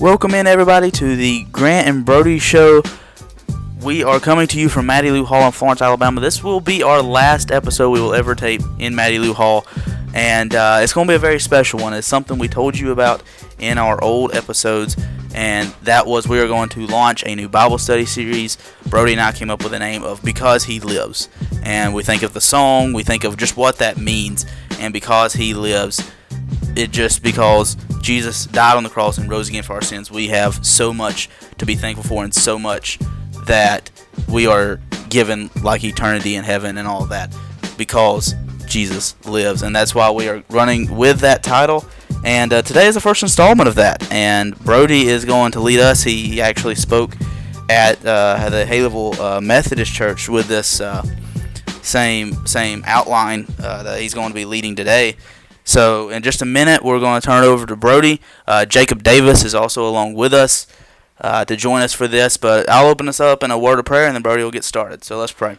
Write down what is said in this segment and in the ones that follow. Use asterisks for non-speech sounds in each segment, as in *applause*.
Welcome in, everybody, to the Grant and Brody Show. We are coming to you from Mattielou Hall in Florence, Alabama. This will be our last episode we will ever tape in Mattielou Hall, and uh, it's going to be a very special one. It's something we told you about in our old episodes, and that was we are going to launch a new Bible study series. Brody and I came up with the name of Because He Lives, and we think of the song, we think of just what that means, and because He lives, it just because Jesus died on the cross and rose again for our sins, we have so much to be thankful for and so much that we are given like eternity in heaven and all that because Jesus lives. And that's why we are running with that title. And uh, today is the first installment of that. And Brody is going to lead us. He actually spoke at uh, the Haleyville uh, Methodist Church with this uh, same same outline uh, that he's going to be leading today. So, in just a minute, we're going to turn it over to Brody. Uh, Jacob Davis is also along with us uh, to join us for this, but I'll open us up in a word of prayer and then Brody will get started. So, let's pray.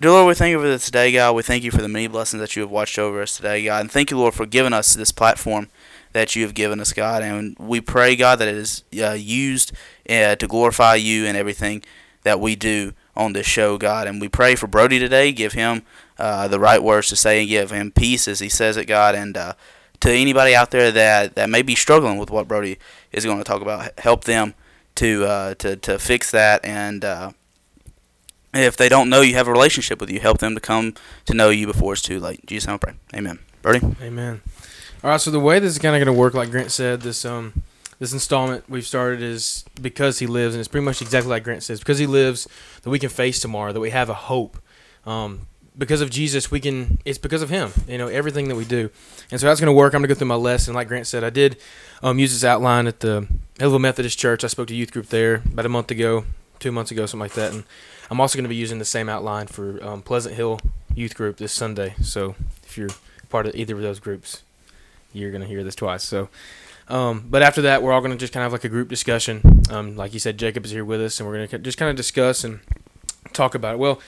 Dear Lord, we thank you for this today, God. We thank you for the many blessings that you have watched over us today, God. And thank you, Lord, for giving us this platform that you have given us, God. And we pray, God, that it is uh, used uh, to glorify you in everything that we do on this show, God. And we pray for Brody today. Give him uh, the right words to say and give him peace as he says it, God. And uh, to anybody out there that, that may be struggling with what Brody is going to talk about, help them to uh, to, to fix that. And uh, if they don't know you have a relationship with you, help them to come to know you before it's too late. Jesus, I pray. Amen. Brody? Amen. All right, so the way this is kind of going to work, like Grant said, this um this installment we've started is because he lives, and it's pretty much exactly like Grant says, because he lives, that we can face tomorrow, that we have a hope. Um, because of Jesus, we can. It's because of Him. You know everything that we do, and so that's going to work. I'm going to go through my lesson. Like Grant said, I did um, use this outline at the Haleyville Methodist Church. I spoke to youth group there about a month ago, two months ago, something like that. And I'm also going to be using the same outline for um, Pleasant Hill Youth Group this Sunday. So if you're part of either of those groups, you're going to hear this twice. So. Um, but after that, we're all going to just kind of have like a group discussion. Um, like you said, Jacob is here with us, and we're going to just kind of discuss and talk about it. Well,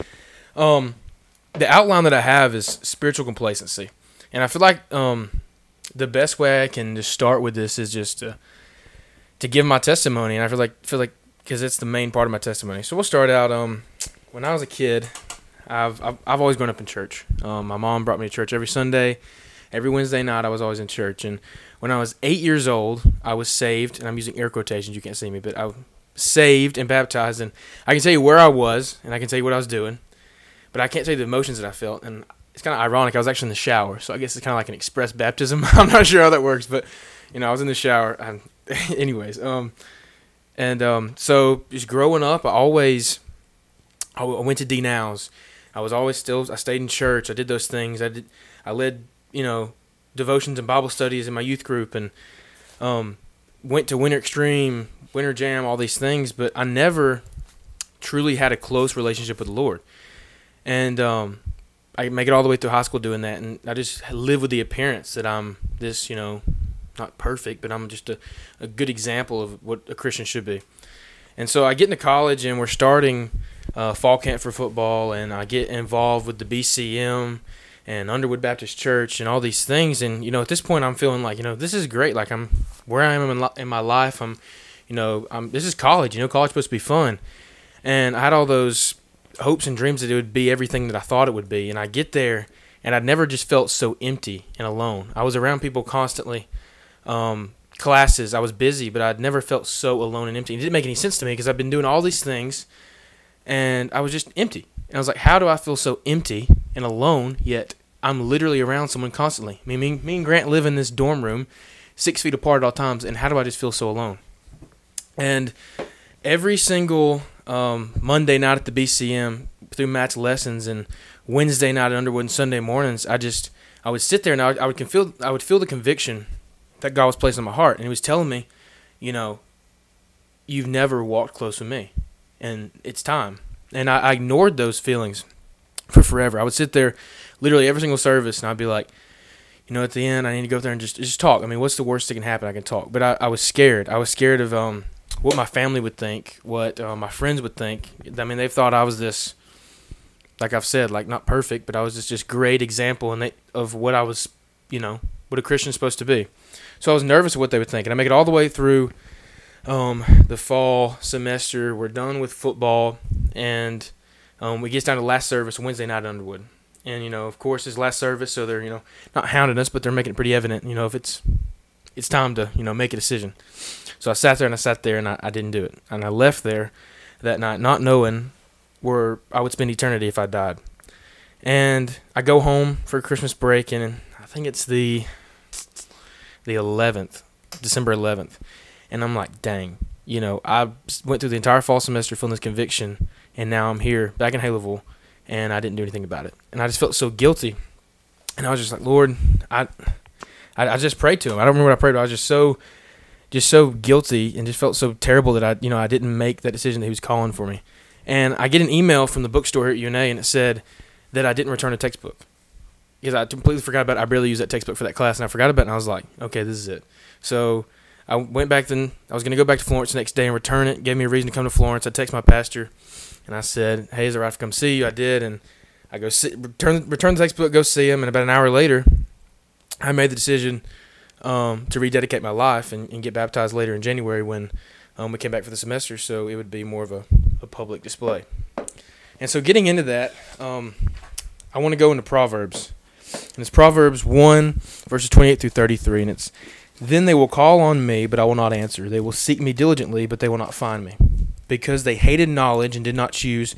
um, the outline that I have is spiritual complacency, and I feel like um, the best way I can just start with this is just to to give my testimony, and I feel like feel like because it's the main part of my testimony. So we'll start out. Um, when I was a kid, I've I've, I've always grown up in church. Um, my mom brought me to church every Sunday, every Wednesday night. I was always in church, and when I was eight years old, I was saved, and I'm using air quotations. You can't see me, but I was saved and baptized, and I can tell you where I was, and I can tell you what I was doing but I can't tell you the emotions that I felt. And it's kind of ironic. I was actually in the shower, so I guess it's kind of like an express baptism. *laughs* I'm not sure how that works, but you know, I was in the shower. I'm, *laughs* anyways, um, and um, so just growing up, I always I went to D Nows. I was always still. I stayed in church. I did those things. I did. I led you know devotions and Bible studies in my youth group, and um, went to Winter Extreme, Winter Jam, all these things. But I never truly had a close relationship with the Lord and um, I make it all the way through high school doing that, and I just live with the appearance that I'm this, you know, not perfect, but I'm just a, a good example of what a Christian should be. And so I get into college, and we're starting uh, fall camp for football, and I get involved with the BCM and Underwood Baptist Church and all these things. And you know, at this point, I'm feeling like you know this is great. Like I'm where I am in, in my life. I'm, you know, I'm this is college. You know, college supposed to be fun, and I had all those hopes and dreams that it would be everything that I thought it would be. And I get there, and I'd never just felt so empty and alone. I was around people constantly, um, classes. I was busy, but I'd never felt so alone and empty. It didn't make any sense to me because I've been doing all these things, and I was just empty. And I was like, how do I feel so empty and alone yet I'm literally around someone constantly? I mean, me, me and Grant live in this dorm room, six feet apart at all times, and how do I just feel so alone? And every single um, Monday night at the BCM through Matt's lessons and Wednesday night at Underwood and Sunday mornings, I just I would sit there and I would, I would feel I would feel the conviction that God was placing in my heart, and He was telling me, you know, you've never walked close with me, and it's time. And I, I ignored those feelings for forever. I would sit there, literally every single service, and I'd be like, you know, at the end, I need to go up there and just just talk. I mean, what's the worst that can happen? I can talk. But I, I was scared. I was scared of um what my family would think, what uh, my friends would think. I mean, they've thought I was this, like I've said, like not perfect, but I was just just great example and they, of what I was, you know, what a Christian's supposed to be. So I was nervous of what they would think, and I make it all the way through um, the fall semester. We're done with football, and um, we get down to last service Wednesday night at Underwood. And you know, of course, it's last service, so they're you know not hounding us, but they're making it pretty evident. You know, if it's it's time to you know make a decision. So I sat there and I sat there and I, I didn't do it, and I left there that night not knowing where I would spend eternity if I died. And I go home for Christmas break, and I think it's the the 11th, December 11th, and I'm like, dang, you know, I went through the entire fall semester feeling this conviction, and now I'm here back in Haleyville, and I didn't do anything about it, and I just felt so guilty, and I was just like, Lord, I, I, I just prayed to Him. I don't remember what I prayed, but I was just so, just so guilty, and just felt so terrible that I, you know, I didn't make that decision that He was calling for me, and I get an email from the bookstore here at UNA, and it said that I didn't return a textbook because I completely forgot about it. I barely used that textbook for that class, and I forgot about it. And I was like, okay, this is it. So I went back then. I was going to go back to Florence the next day and return it. Gave me a reason to come to Florence. I text my pastor, and I said, hey, is it right to come see you? I did, and I go see, return return the textbook, go see him, and about an hour later, I made the decision um, to rededicate my life and, and, get baptized later in January when um, we came back for the semester, so it would be more of a, a public display. And so, getting into that, um, I want to go into Proverbs. And it's Proverbs 1, verses 28 through 33. And it's, Then they will call on me, but I will not answer. They will seek me diligently, but they will not find me. Because they hated knowledge and did not choose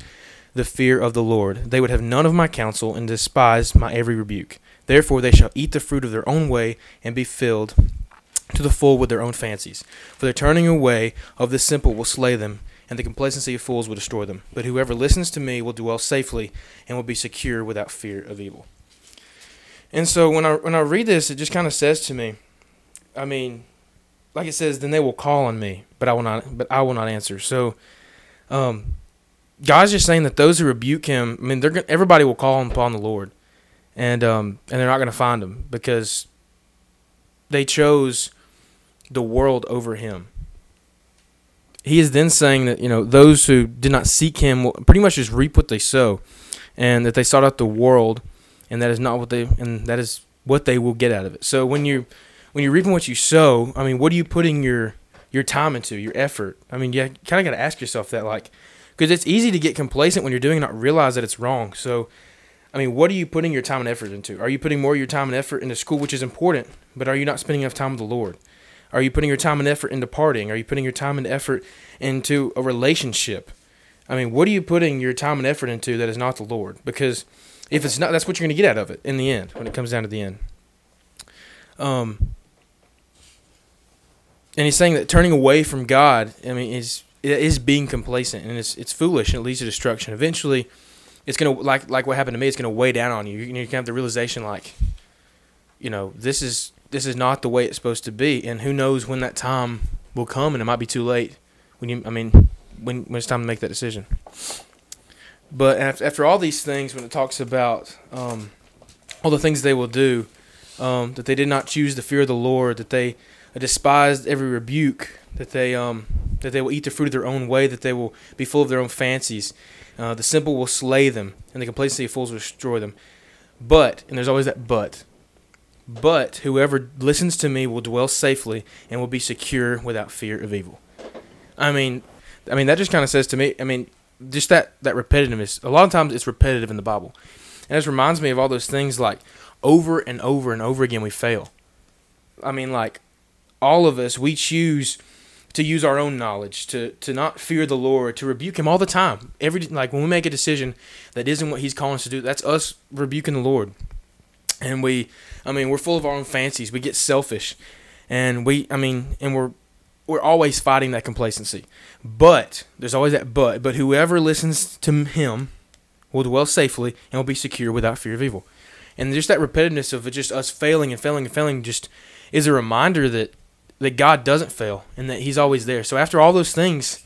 the fear of the Lord. They would have none of my counsel and despise my every rebuke. Therefore they shall eat the fruit of their own way and be filled to the full with their own fancies. For the turning away of the simple will slay them, and the complacency of fools will destroy them. But whoever listens to me will dwell safely and will be secure without fear of evil. And so when I when I read this, it just kind of says to me, I mean, like it says, then they will call on me, but I will not, but I will not answer. So, um, God's just saying that those who rebuke Him, I mean, they're everybody will call upon the Lord, and um, and they're not going to find Him because they chose the world over Him. He is then saying that you know those who did not seek Him will pretty much just reap what they sow, and that they sought out the world and that is not what they and that is what they will get out of it. So when you when you're reaping what you sow, I mean, what are you putting your your time into, your effort? I mean, you kind of got to ask yourself that, like, because it's easy to get complacent when you're doing it, not realize that it's wrong. So, I mean, what are you putting your time and effort into? Are you putting more of your time and effort into school, which is important, but are you not spending enough time with the Lord? Are you putting your time and effort into partying? Are you putting your time and effort into a relationship? I mean, what are you putting your time and effort into that is not the Lord? Because if it's not, that's what you're going to get out of it in the end when it comes down to the end. Um, and he's saying that turning away from God, I mean, is is being complacent and it's it's foolish and it leads to destruction. Eventually, it's gonna like like what happened to me. It's gonna weigh down on you. You're gonna have the realization like, you know, this is this is not the way it's supposed to be, and who knows when that time will come, and it might be too late. When you, I mean, when when it's time to make that decision. But after all these things, when it talks about um, all the things they will do, um, that they did not choose the fear of the Lord, that they despised every rebuke, that they um, that they will eat the fruit of their own way, that they will be full of their own fancies. Uh, the simple will slay them, and the complacency of fools will destroy them. But, and there's always that but, but whoever listens to me will dwell safely and will be secure without fear of evil. I mean, I mean that just kind of says to me. I mean, just that that repetitiveness. A lot of times it's repetitive in the Bible, and this reminds me of all those things like over and over and over again we fail. I mean, like all of us, we choose to use our own knowledge, to to not fear the Lord, to rebuke Him all the time. Every like when we make a decision that isn't what He's calling us to do, that's us rebuking the Lord. And we, I mean, we're full of our own fancies. We get selfish, and we, I mean, and we're we're always fighting that complacency. But there's always that but. But whoever listens to him will dwell safely and will be secure without fear of evil. And just that repetitiveness of just us failing and failing and failing just is a reminder that that God doesn't fail and that He's always there. So after all those things,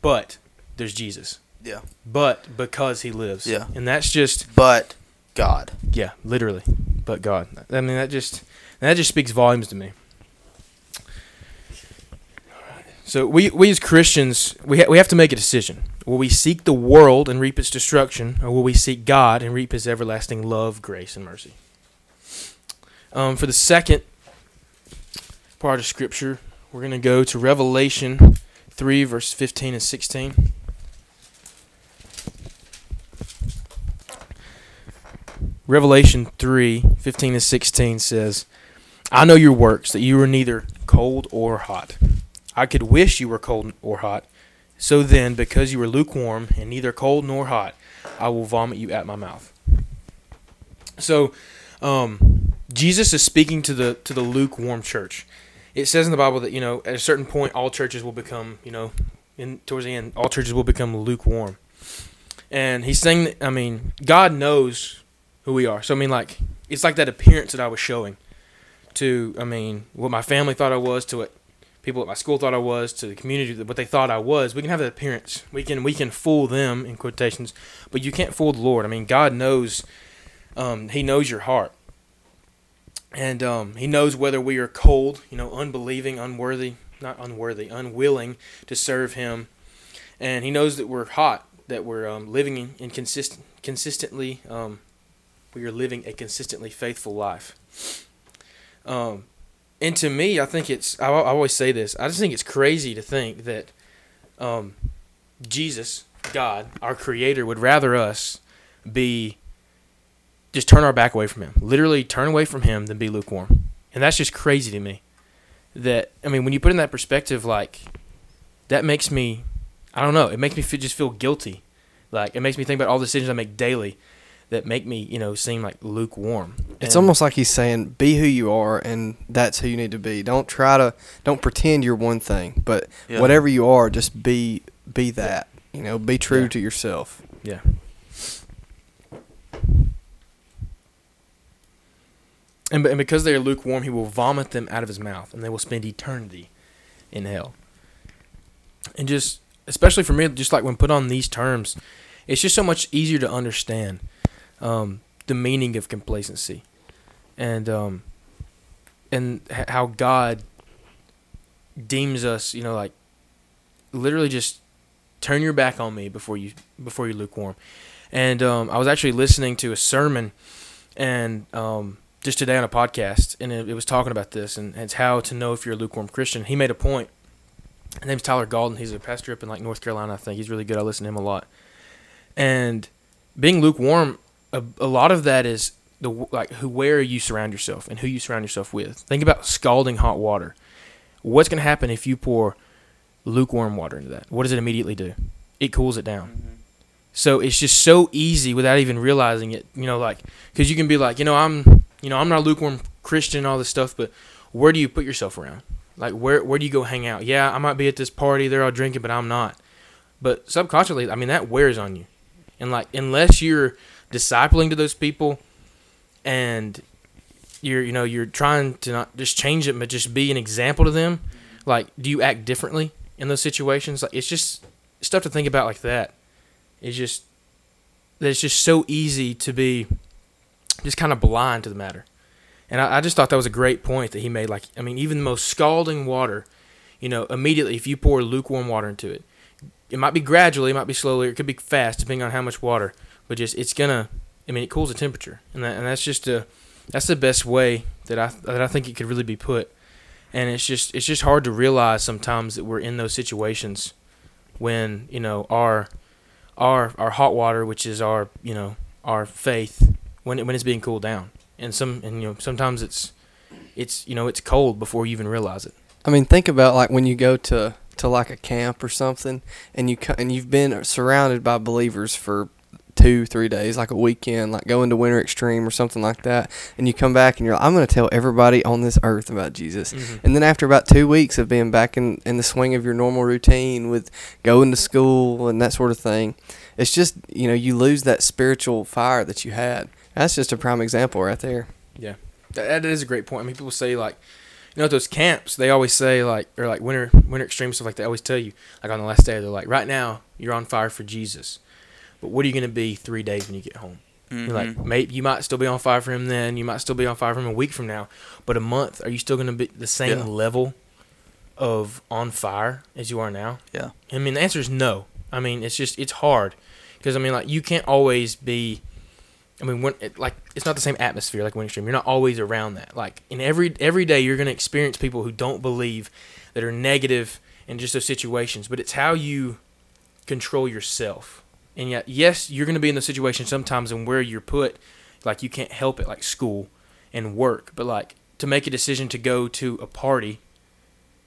but there's Jesus. Yeah. But because He lives. Yeah. And that's just. But God. Yeah, literally. But God. I mean that just that just speaks volumes to me. So we, we as Christians, we, ha- we have to make a decision. Will we seek the world and reap its destruction, or will we seek God and reap his everlasting love, grace, and mercy? Um, for the second part of Scripture, we're going to go to Revelation 3, verse 15 and 16. Revelation 3, 15 and 16 says, I know your works, that you are neither cold or hot. I could wish you were cold or hot. So then, because you are lukewarm and neither cold nor hot, I will vomit you at my mouth. So, um, Jesus is speaking to the to the lukewarm church. It says in the Bible that you know at a certain point all churches will become you know in towards the end all churches will become lukewarm. And he's saying that I mean God knows who we are. So I mean like it's like that appearance that I was showing to I mean what my family thought I was to what people at my school thought I was to the community what they thought I was. We can have that appearance. We can we can fool them in quotations, but you can't fool the Lord. I mean God knows um, he knows your heart. And um, he knows whether we are cold, you know, unbelieving, unworthy, not unworthy, unwilling to serve him. And he knows that we're hot, that we're um, living in, in consistent, consistently, um, we are living a consistently faithful life. Um, and to me, I think it's, I, I, always say this, I just think it's crazy to think that um, Jesus, God, our Creator, would rather us be just turn our back away from him. Literally turn away from him than be lukewarm. And that's just crazy to me. That I mean, when you put in that perspective, like that makes me, I don't know, it makes me feel, just feel guilty. Like it makes me think about all the decisions I make daily that make me, you know, seem like lukewarm. It's almost like he's saying, "Be who you are, and that's who you need to be. Don't try to, don't pretend you're one thing, but yeah. whatever you are, just be, be that. You know, be true yeah. to yourself." Yeah. And, and because they are lukewarm, he will vomit them out of his mouth, and they will spend eternity in hell. And just, especially for me, just like when put on these terms, it's just so much easier to understand um, the meaning of complacency, and um, and how God deems us, you know, like literally just turn your back on me before you before you lukewarm. And um, I was actually listening to a sermon, and um, just today on a podcast, and it, it was talking about this, and, it's how to know if you're a lukewarm Christian. He made a point. His name's Tyler Galden. He's a pastor up in like North Carolina, I think. He's really good. I listen to him a lot. And being lukewarm, a, a lot of that is the like who where you surround yourself and who you surround yourself with. Think about scalding hot water. What's going to happen if you pour lukewarm water into that? What does it immediately do? It cools it down. Mm-hmm. So it's just so easy without even realizing it. You know, like because you can be like, you know, I'm you know, I'm not a lukewarm Christian, all this stuff, but where do you put yourself around? Like, where where do you go hang out? Yeah, I might be at this party, they're all drinking, but I'm not. But subconsciously, I mean, that wears on you. And like, unless you're discipling to those people, and you're you know you're trying to not just change it, but just be an example to them. Like, do you act differently in those situations? Like, it's just stuff to think about like that. It's just it's just so easy to be just kind of blind to the matter. And I, I, just thought that was a great point that he made. Like, I mean, even the most scalding water, you know, immediately if you pour lukewarm water into it, it might be gradually, it might be slowly, it could be fast, depending on how much water. But just it's gonna, I mean, it cools the temperature, and that, and that's just a, that's the best way that I that I think it could really be put. And it's just it's just hard to realize sometimes that we're in those situations when you know our our our hot water, which is our you know our faith, when it, when it's being cooled down. And some and you know sometimes it's it's you know it's cold before you even realize it. I mean, think about like when you go to to like a camp or something, and you and you've been surrounded by believers for two, three days, like a weekend, like going to Winter Extreme or something like that, and you come back and you're like, I'm going to tell everybody on this earth about Jesus. Mm-hmm. And then after about two weeks of being back in, in the swing of your normal routine with going to school and that sort of thing, it's just, you know, you lose that spiritual fire that you had. That's just a prime example right there. Yeah, that, that is a great point. I mean, people say like, you know, those camps, they always say like, or like winter winter extreme stuff like they always tell you like on the last day they're like, right now you're on fire for Jesus, but what are you going to be three days when you get home? Mm-hmm. You're like, mm-hmm. maybe you might still be on fire for him then. You might still be on fire for him a week from now, but a month, are you still going to be the same yeah. level of on fire as you are now? Yeah. I mean, the answer is no. I mean, it's just it's hard because I mean, like you can't always be I mean, when it, like it's not the same atmosphere like Winter Extreme. You're not always around that. Like in every every day, you're gonna experience people who don't believe that are and just those situations. But it's how you control yourself. And yet, yes, you're gonna be in the situation sometimes and where you're put, like you can't help it, like school and work. But like to make a decision to go to a party,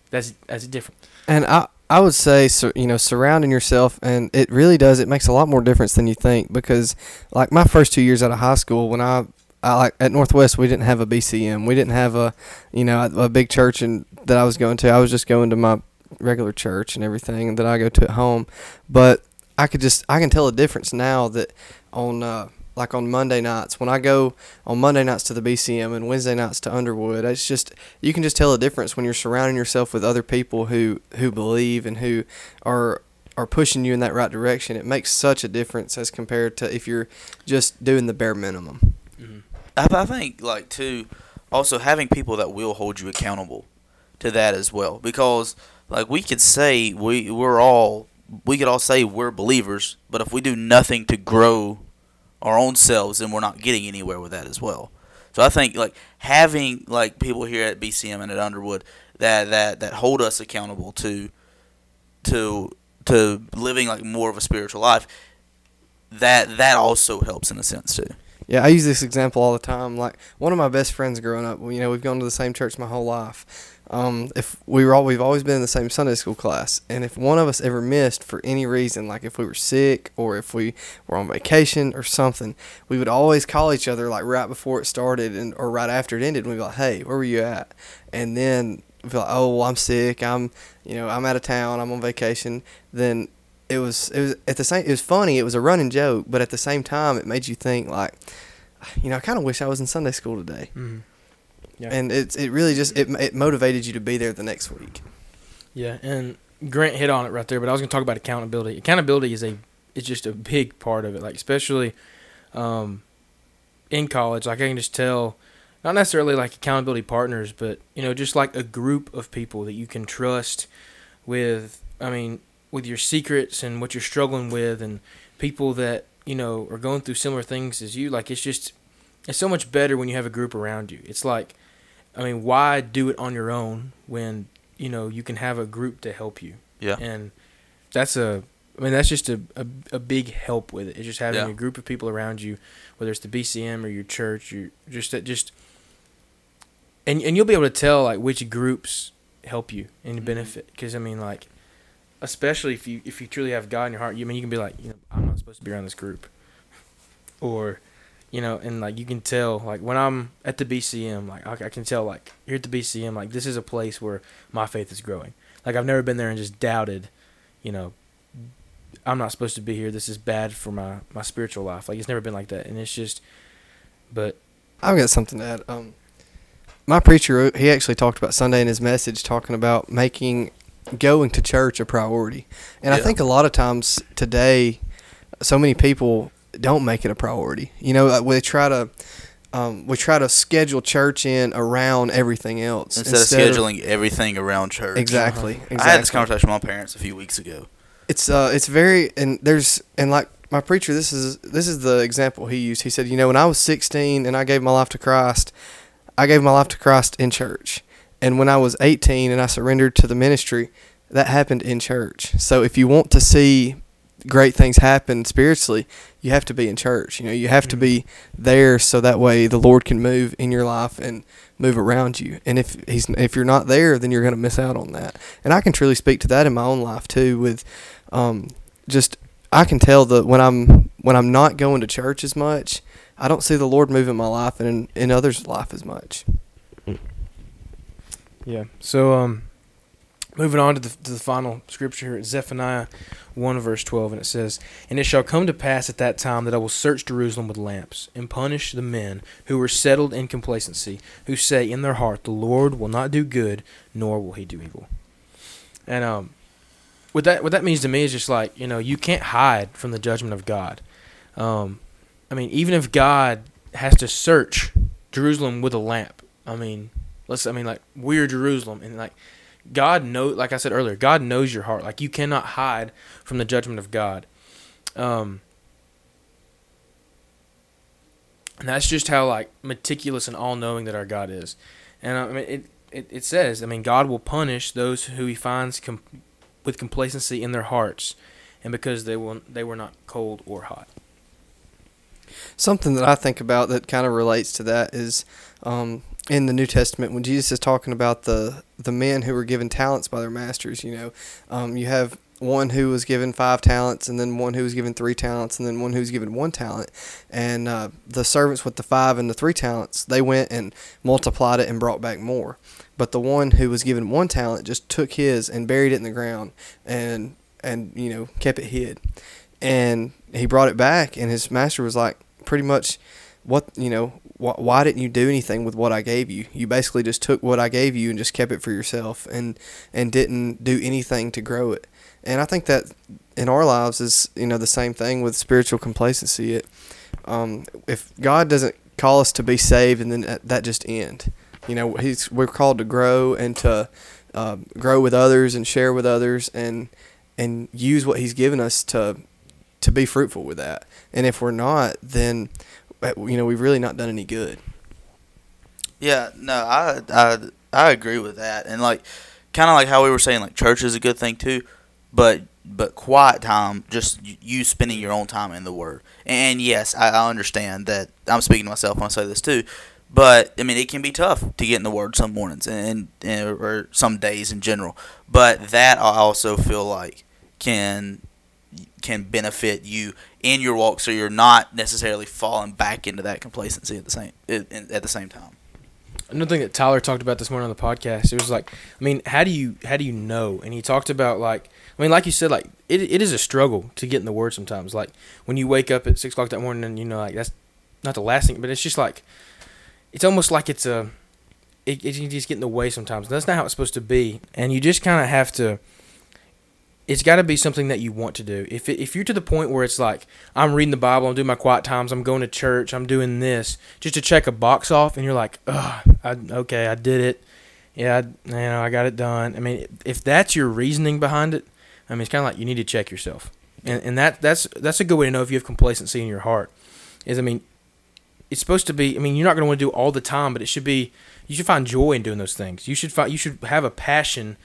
that's that's different. And I I would say you know surrounding yourself and it really does it makes a lot more difference than you think because like my first 2 years out of high school when I I like at Northwest we didn't have a BCM. We didn't have a you know a, a big church and that I was going to. I was just going to my regular church and everything that I go to at home. But I could just I can tell a difference now that on uh, like on Monday nights when I go on Monday nights to the BCM and Wednesday nights to Underwood. It's just you can just tell a difference when you're surrounding yourself with other people who who believe and who are are pushing you in that right direction. It makes such a difference as compared to if you're just doing the bare minimum. Mm-hmm. I, I think like too, also having people that will hold you accountable to that as well, because like we could say we we're all we could all say we're believers, but if we do nothing to grow our own selves, then we're not getting anywhere with that as well. So I think like having like people here at BCM and at Underwood that that that hold us accountable to to to living like more of a spiritual life that that also helps in a sense too. Yeah, I use this example all the time. Like one of my best friends growing up, you know, we've gone to the same church my whole life. Um, if we were all, we've always been in the same Sunday school class, and if one of us ever missed for any reason, like if we were sick or if we were on vacation or something, we would always call each other like right before it started and or right after it ended. And we'd be like, "Hey, where were you at?" And then we'd be like, "Oh, well, I'm sick. I'm, you know, I'm out of town. I'm on vacation." Then it was it was at the same it was funny it was a running joke but at the same time it made you think like you know i kind of wish i was in sunday school today Mm-hmm. Yeah. and it's it really just it, it motivated you to be there the next week Yeah, and Grant hit on it right there, but I was going to talk about accountability. Accountability is a is just a big part of it, like especially um, in college. Like I can just tell, not necessarily like accountability partners, but you know, just like a group of people that you can trust with. I mean, with your secrets and what you're struggling with, and people that you know are going through similar things as you. Like it's just it's so much better when you have a group around you. It's like, I mean, why do it on your own when you know you can have a group to help you? Yeah. and that's a I mean that's just a, a, a big help with it. It's just having Yeah. a group of people around you, whether it's the BCM or your church, you just that just and and you'll be able to tell like which groups help you and Mm-hmm. benefit because I mean like especially if you if you truly have God in your heart, you I mean you can be like you know I'm not supposed to be around this group, *laughs* or you know and like you can tell like when I'm at the BCM like I, I can tell like here at the BCM like this is a place where my faith is growing. Like I've never been there and just doubted, you know, I'm not supposed to be here. This is bad for my my spiritual life. Like it's never been like that, and it's just, but i've got something to add um my preacher he actually talked about sunday in his message talking about making going to church a priority and i think a lot of times today so many people don't make it a priority you know we try to um, we try to schedule church in around everything else Instead, of scheduling everything around church. exactly, exactly. I had this conversation with my parents a few weeks ago. it's uh it's very and there's and like my preacher this is this is the example he used he said you know when i was 16 and i gave my life to christ i gave my life to christ in church and when i was 18 and i surrendered to the ministry that happened in church so if you want to see great things happen spiritually you have to be in church you know you have to be there so that way the lord can move in your life and move around you and if he's if you're not there then you're going to miss out on that and i can truly speak to that in my own life too with um, just I can tell that when I'm when I'm not going to church as much, I don't see the Lord move in my life and in, in others' life as much. yeah. So um, moving on to the to the final scripture here, Zephaniah one verse twelve, and it says, "And it shall come to pass at that time that I will search Jerusalem with lamps, and punish the men who are settled in complacency, who say in their heart, The Lord will not do good, nor will He do evil." And um, what that what that means to me is just like you know you can't hide from the judgment of God. Um, I mean, even if God has to search Jerusalem with a lamp, I mean, let's I mean like we're Jerusalem and like God know like I said earlier, God knows your heart. Like you cannot hide from the judgment of God. Um, And that's just how like meticulous and all knowing that our God is. And I mean it, it, it says, I mean God will punish those who he finds com- with complacency in their hearts and because they will they were not cold or hot. Something that I think about that kind of relates to that is um, in the New Testament when Jesus is talking about the the men who were given talents by their masters. You know, um, you have one who was given five talents, and then one who was given three talents, and then one who was given one talent. And uh, the servants with the five and the three talents, they went and multiplied it and brought back more. But the one who was given one talent just took his and buried it in the ground, and and you know kept it hid. And he brought it back, and his master was like, pretty much, what you know, wh- why didn't you do anything with what I gave you? You basically just took what I gave you and just kept it for yourself, and and didn't do anything to grow it. And I think that in our lives is you know the same thing with spiritual complacency. It um, if God doesn't call us to be saved and then that, just end. You know, he's we're called to grow and to uh, grow with others and share with others and and use what he's given us to to be fruitful with that. And if we're not, then you know we've really not done any good. Yeah, no, I I I agree with that, and like kind of like how we were saying, like church is a good thing too, but but quiet time, just you spending your own time in the Word. And yes, I, I understand that I'm speaking to myself when I say this too, but I mean it can be tough to get in the Word some mornings and, and or some days in general. But that I also feel like can can benefit you in your walk, so you're not necessarily falling back into that complacency at the same at the same time. Another thing that Tyler talked about this morning on the podcast, it was like, I mean, how do you how do you know? And he talked about like, I mean, like you said, like it, it is a struggle to get in the word sometimes. Like when you wake up at six o'clock that morning, and you know, like that's not the last thing, but it's just like, it's almost like it's a, it, it just get in the way sometimes. That's not how it's supposed to be, and you just kind of have to. It's got to be something that you want to do. If if you're to the point where it's like I'm reading the Bible, I'm doing my quiet times, I'm going to church, I'm doing this just to check a box off, and you're like, I, okay, I did it. Yeah, I, you know, I got it done. I mean, if that's your reasoning behind it, I mean, it's kind of like you need to check yourself, and and that that's that's a good way to know if you have complacency in your heart. Is I mean, it's supposed to be. I mean, you're not going to want to do all the time, but it should be. You should find joy in doing those things. You should find. You should have a passion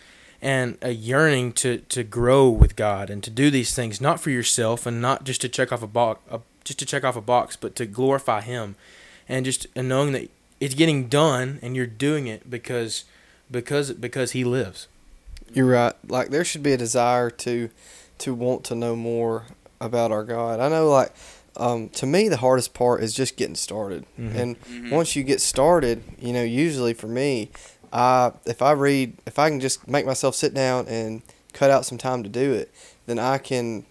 and a yearning to to grow with God and to do these things not for yourself and not just to check off a box, just to check off a box, but to glorify Him, and just and knowing that it's getting done and you're doing it because because because He lives. You're right. Like there should be a desire to to want to know more about our God. I know like um, to me the hardest part is just getting started. Mhm. And Mhm. once you get started, you know, usually for me, I if I read if I can just make myself sit down and cut out some time to do it, then I can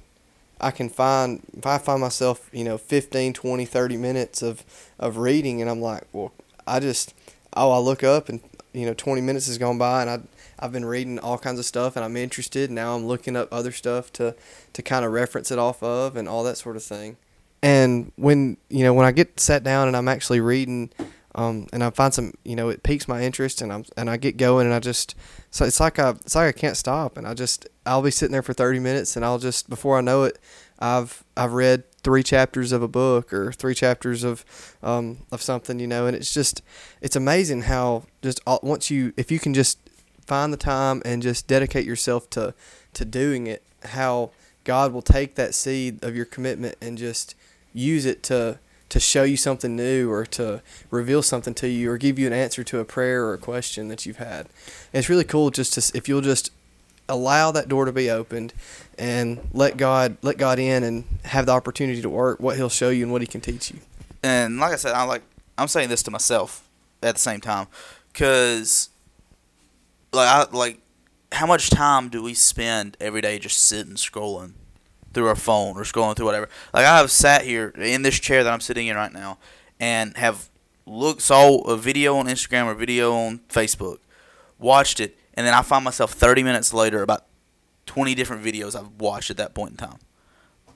I can find if I find myself, you know, 15, 20, 30 minutes of of reading and I'm like, well, I just oh, I look up and you know, 20 minutes has gone by and I I've been reading all kinds of stuff and I'm interested. Now I'm looking up other stuff to to kind of reference it off of and all that sort of thing. And when you know when I get sat down and I'm actually reading, um, and I find some you know it piques my interest and I'm and I get going and I just so it's like I it's like I can't stop and I just I'll be sitting there for 30 minutes and I'll just before I know it I've I've read three chapters of a book or three chapters of um, of something you know and it's just it's amazing how just all, once you if you can just find the time and just dedicate yourself to to doing it how God will take that seed of your commitment and just use it to to show you something new or to reveal something to you or give you an answer to a prayer or a question that you've had. And it's really cool just to if you'll just allow that door to be opened and let God let God in and have the opportunity to work what he'll show you and what he can teach you. and like I said, I like I'm saying this to myself at the same time, cause like I like how much time do we spend every day just sitting scrolling through our phone or scrolling through whatever? Like I have sat here in this chair that I'm sitting in right now and have looked saw a video on Instagram or video on Facebook, watched it, and then I find myself 30 minutes later about 20 different videos I've watched at that point in time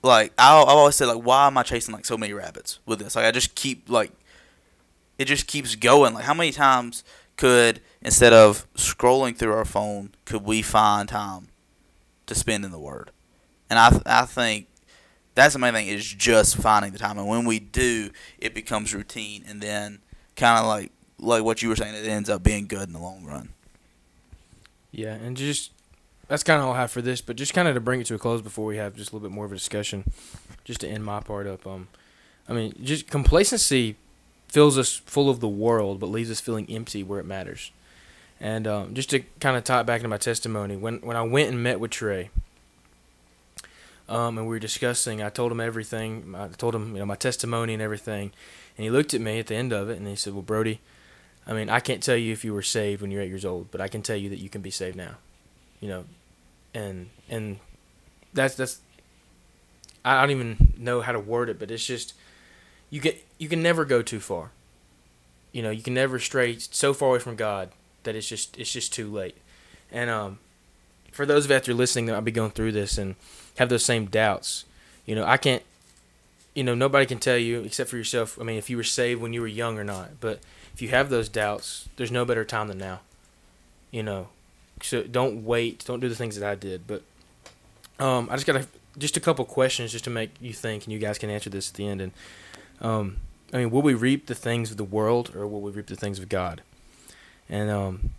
like I I've always said like why am I chasing like so many rabbits with this? Like I just keep like it just keeps going. Like how many times could instead of scrolling through our phone could we find time to spend in the Word? And I I think That's the main thing is just finding the time, and when we do, it becomes routine, and then kind of like like what you were saying, it ends up being good in the long run. Yeah, and just that's kind of all I have for this, but just kind of to bring it to a close before we have just a little bit more of a discussion, just to end my part up. Um, I mean, just complacency fills us full of the world, but leaves us feeling empty where it matters. And um, just to kind of tie it back into my testimony, when when I went and met with Trey, um, and we were discussing, I told him everything. I told him, you know, my testimony and everything, and he looked at me at the end of it, and he said, "Well, Brody, I mean, I can't tell you if you were saved when you're eight years old, but I can tell you that you can be saved now, you know, and and that's that's I don't even know how to word it, but it's just you get you can never go too far. You know, you can never stray so far away from God that it's just it's just too late. And um, for those of you out there listening that might be going through this and have those same doubts, you know, I can't, you know, nobody can tell you except for yourself. I mean, if you were saved when you were young or not, but if you have those doubts, there's no better time than now. You know, so don't wait. Don't do the things that I did. But um, I just got a, just a couple questions just to make you think, and you guys can answer this at the end. And um, I mean, will we reap the things of the world, or will we reap the things of God? And um,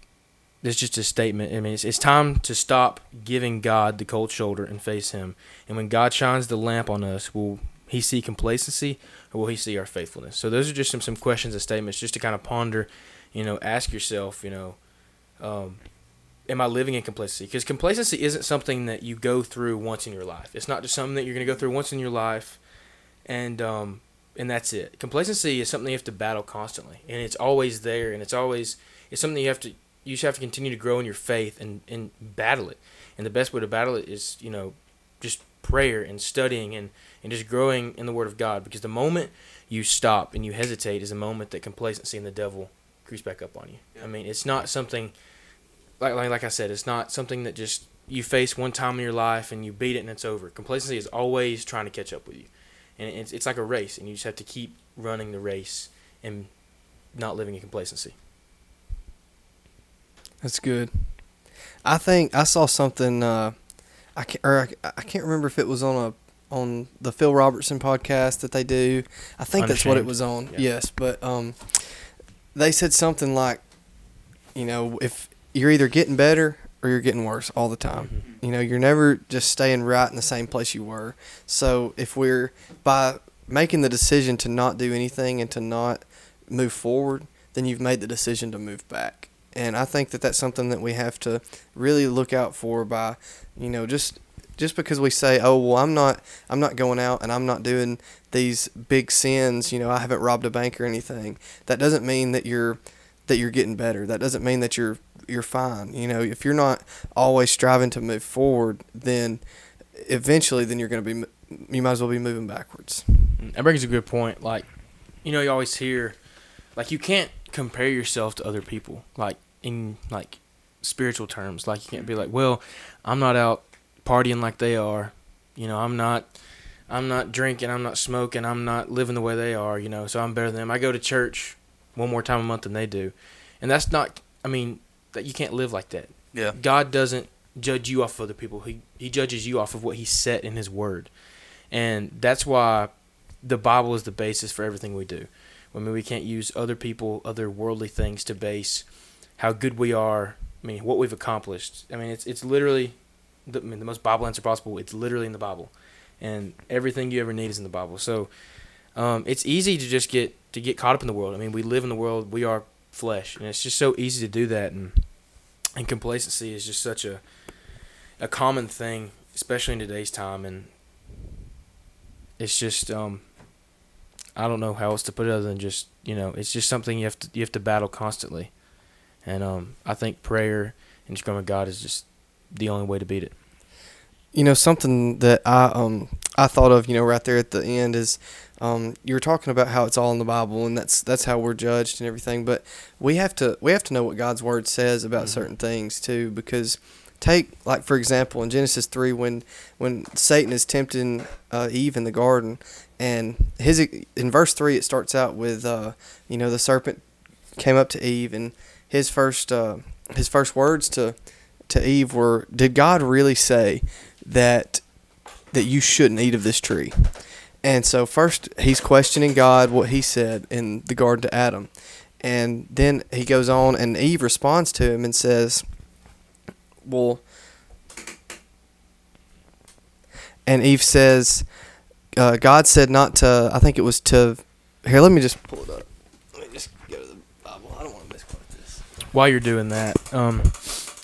is just a statement. I mean, it's, it's time to stop giving God the cold shoulder and face Him. And when God shines the lamp on us, will He see complacency, or will He see our faithfulness? So those are just some some questions and statements, just to kind of ponder. You know, ask yourself. You know, um, am I living in complacency? Because complacency isn't something that you go through once in your life. It's not just something that you're going to go through once in your life, and um, and that's it. Complacency is something you have to battle constantly, and it's always there, and it's always it's something you have to you just have to continue to grow in your faith and and battle it. And the best way to battle it is you know just prayer and studying and and just growing in the Word of God. Because the moment you stop and you hesitate is a moment that complacency and the devil creeps back up on you. I mean, it's not something like, like like I said, it's not something that just you face one time in your life and you beat it and it's over. Complacency is always trying to catch up with you, and it's it's like a race, and you just have to keep running the race and not living in complacency. That's good. I think I saw something. Uh, I can't, or I, I can't remember if it was on a on the Phil Robertson podcast that they do. I think that's what it was on. Yeah. Yes, but um, they said something like, you know, if you're either getting better or you're getting worse all the time. You know, you're never just staying right in the same place you were. So if we're by making the decision to not do anything and to not move forward, then you've made the decision to move back. And I think that that's something that we have to really look out for by, you know, just just because we say, "Oh, well, I'm not I'm not going out and I'm not doing these big sins, you know, I haven't robbed a bank or anything." That doesn't mean that you're that you're getting better. That doesn't mean that you're you're fine. You know, if you're not always striving to move forward, then eventually then you're going to be you might as well be moving backwards. Mm, that brings a good point. Like, you know, you always hear, like, you can't compare yourself to other people, like in like spiritual terms. Like, you can't be like, well, I'm not out partying like they are. You know, I'm not, I'm not drinking, I'm not smoking, I'm not living the way they are. You know, so I'm better than them. I go to church one more time a month than they do, and that's not. I mean, that you can't live like that. Yeah. God doesn't judge you off of other people. He he judges you off of what he set in his word. And that's why the Bible is the basis for everything we do. I mean, we can't use other people, other worldly things to base how good we are. I mean, what we've accomplished. I mean, it's it's literally the, I mean, the most Bible answer possible. It's literally in the Bible, and everything you ever need is in the Bible. So, um, it's easy to just get to get caught up in the world. I mean, we live in the world. We are flesh, and it's just so easy to do that. And and complacency is just such a a common thing, especially in today's time. And it's just um, I don't know how else to put it other than just you know, it's just something you have to you have to battle constantly. And um, I think prayer and just going with God is just the only way to beat it. You know, something that I um I thought of, you know, right there at the end is um you were talking about how it's all in the Bible and that's that's how we're judged and everything, but we have to we have to know what God's word says about Mhm. certain things too because take like for example in Genesis 3 when when Satan is tempting uh, Eve in the garden and his in verse 3 it starts out with uh you know the serpent came up to Eve and his first uh his first words to to Eve were did God really say that that you shouldn't eat of this tree. And so first he's questioning God what he said in the garden to Adam. And then he goes on and Eve responds to him and says, "Well, and Eve says, uh, God said not to, I think it was to, here, let me just pull it up. Let me just go to the Bible. I don't want to misquote this. While you're doing that, um,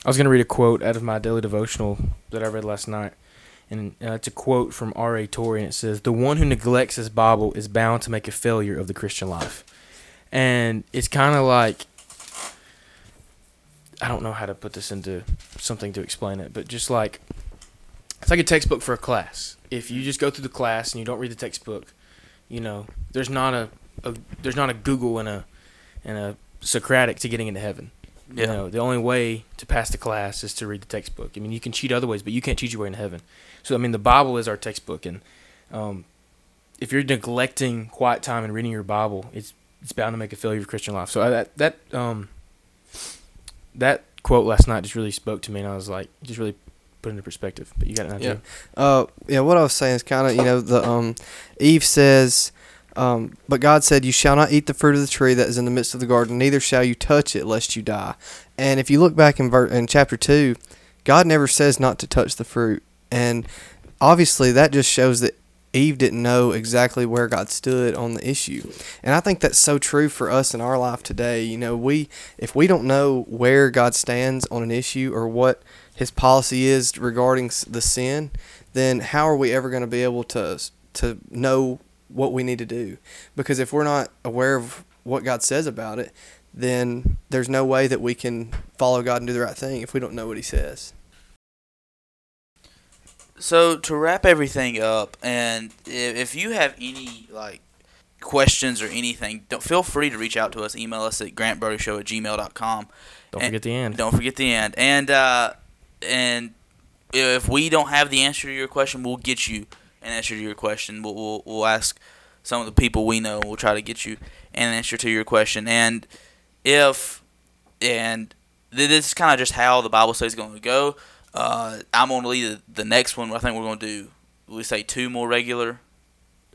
I was going to read a quote out of my daily devotional that I read last night. And uh, it's a quote from R.A. Torrey, and it says, The one who neglects his Bible is bound to make a failure of the Christian life. And it's kind of like, I don't know how to put this into something to explain it, but just like, it's like a textbook for a class. If you just go through the class and you don't read the textbook, you know, there's not a, a there's not a Google and a and a Socratic to getting into heaven. You know, the only way to pass the class is to read the textbook. I mean, you can cheat other ways, but you can't cheat your way into heaven. So, I mean, the Bible is our textbook, and um, if you're neglecting quiet time and reading your Bible, it's it's bound to make a failure of your Christian life. So I, that that um that quote last night just really spoke to me, and I was like, just really put into perspective. But you got it now, Yeah. Joe. Uh, yeah, what I was saying is kind of, you know, the um, Eve says, um, but God said, "You shall not eat the fruit of the tree that is in the midst of the garden; neither shall you touch it, lest you die." And if you look back in ver- in chapter two, God never says not to touch the fruit, and obviously that just shows that Eve didn't know exactly where God stood on the issue. And I think that's so true for us in our life today. You know, we if we don't know where God stands on an issue or what his policy is regarding the sin, then how are we ever going to be able to to know what we need to do? Because if we're not aware of what God says about it, then there's no way that we can follow God and do the right thing if we don't know what he says. So to wrap everything up, and if you have any like questions or anything, don't feel free to reach out to us. Email us at grantbrodyshow at gmail.com. Don't And- forget the end. Don't forget the end. And uh, and if we don't have the answer to your question, we'll get you an answer to your question. We'll we'll, we'll ask some of the people we know. We'll try to get you an answer to your question. And if and th- this is kind of just how the Bible study is going to go. Uh, I'm going to lead the, the next one. I think we're going to do we say two more regular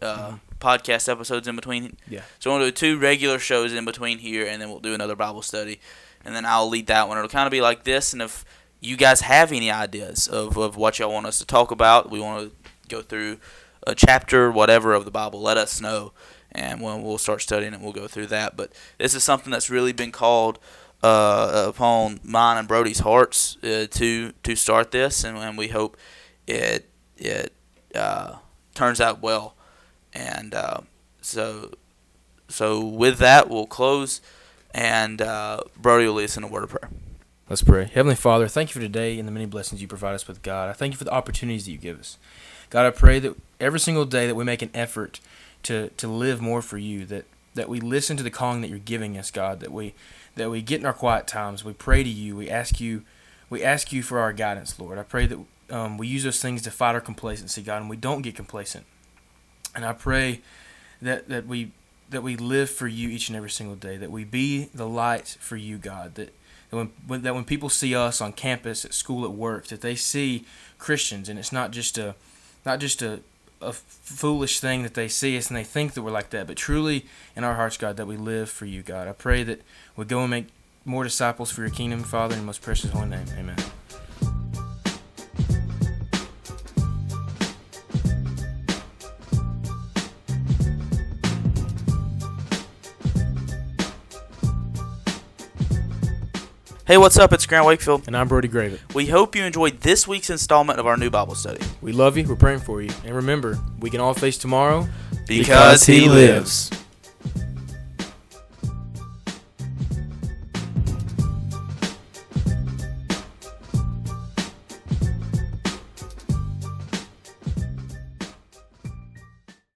uh, Mhm. podcast episodes in between. Yeah. So we'll do two regular shows in between here, and then we'll do another Bible study, and then I'll lead that one. It'll kind of be like this. And if you guys have any ideas of, of what y'all want us to talk about, we want to go through a chapter, whatever of the Bible, let us know, and when we'll start studying it, we'll go through that. But this is something that's really been called uh, upon mine and Brody's hearts uh, to to start this, and, and we hope it it uh, turns out well. And uh, so so with that, we'll close, and uh, Brody will lead us in a word of prayer. Let's pray. Heavenly Father, thank you for today and the many blessings you provide us with, God. I thank you for the opportunities that you give us. God, I pray that every single day that we make an effort to, to live more for you, that, that we listen to the calling that you're giving us, God, that we that we get in our quiet times, we pray to you, we ask you we ask you for our guidance, Lord. I pray that um, we use those things to fight our complacency, God, and we don't get complacent. And I pray that, that we that we live for you each and every single day, that we be the light for you, God, that when that when people see us on campus, at school, at work, that they see Christians, and it's not just a not just a a foolish thing that they see us and they think that we're like that, but truly in our hearts, God, that we live for you, God. I pray that we go and make more disciples for your kingdom, Father, in your most precious holy name. Amen. Hey, what's up? It's Grant Wakefield. And I'm Brody Gravitt. We hope you enjoyed this week's installment of our new Bible study. We love you. We're praying for you. And remember, we can all face tomorrow Because He lives.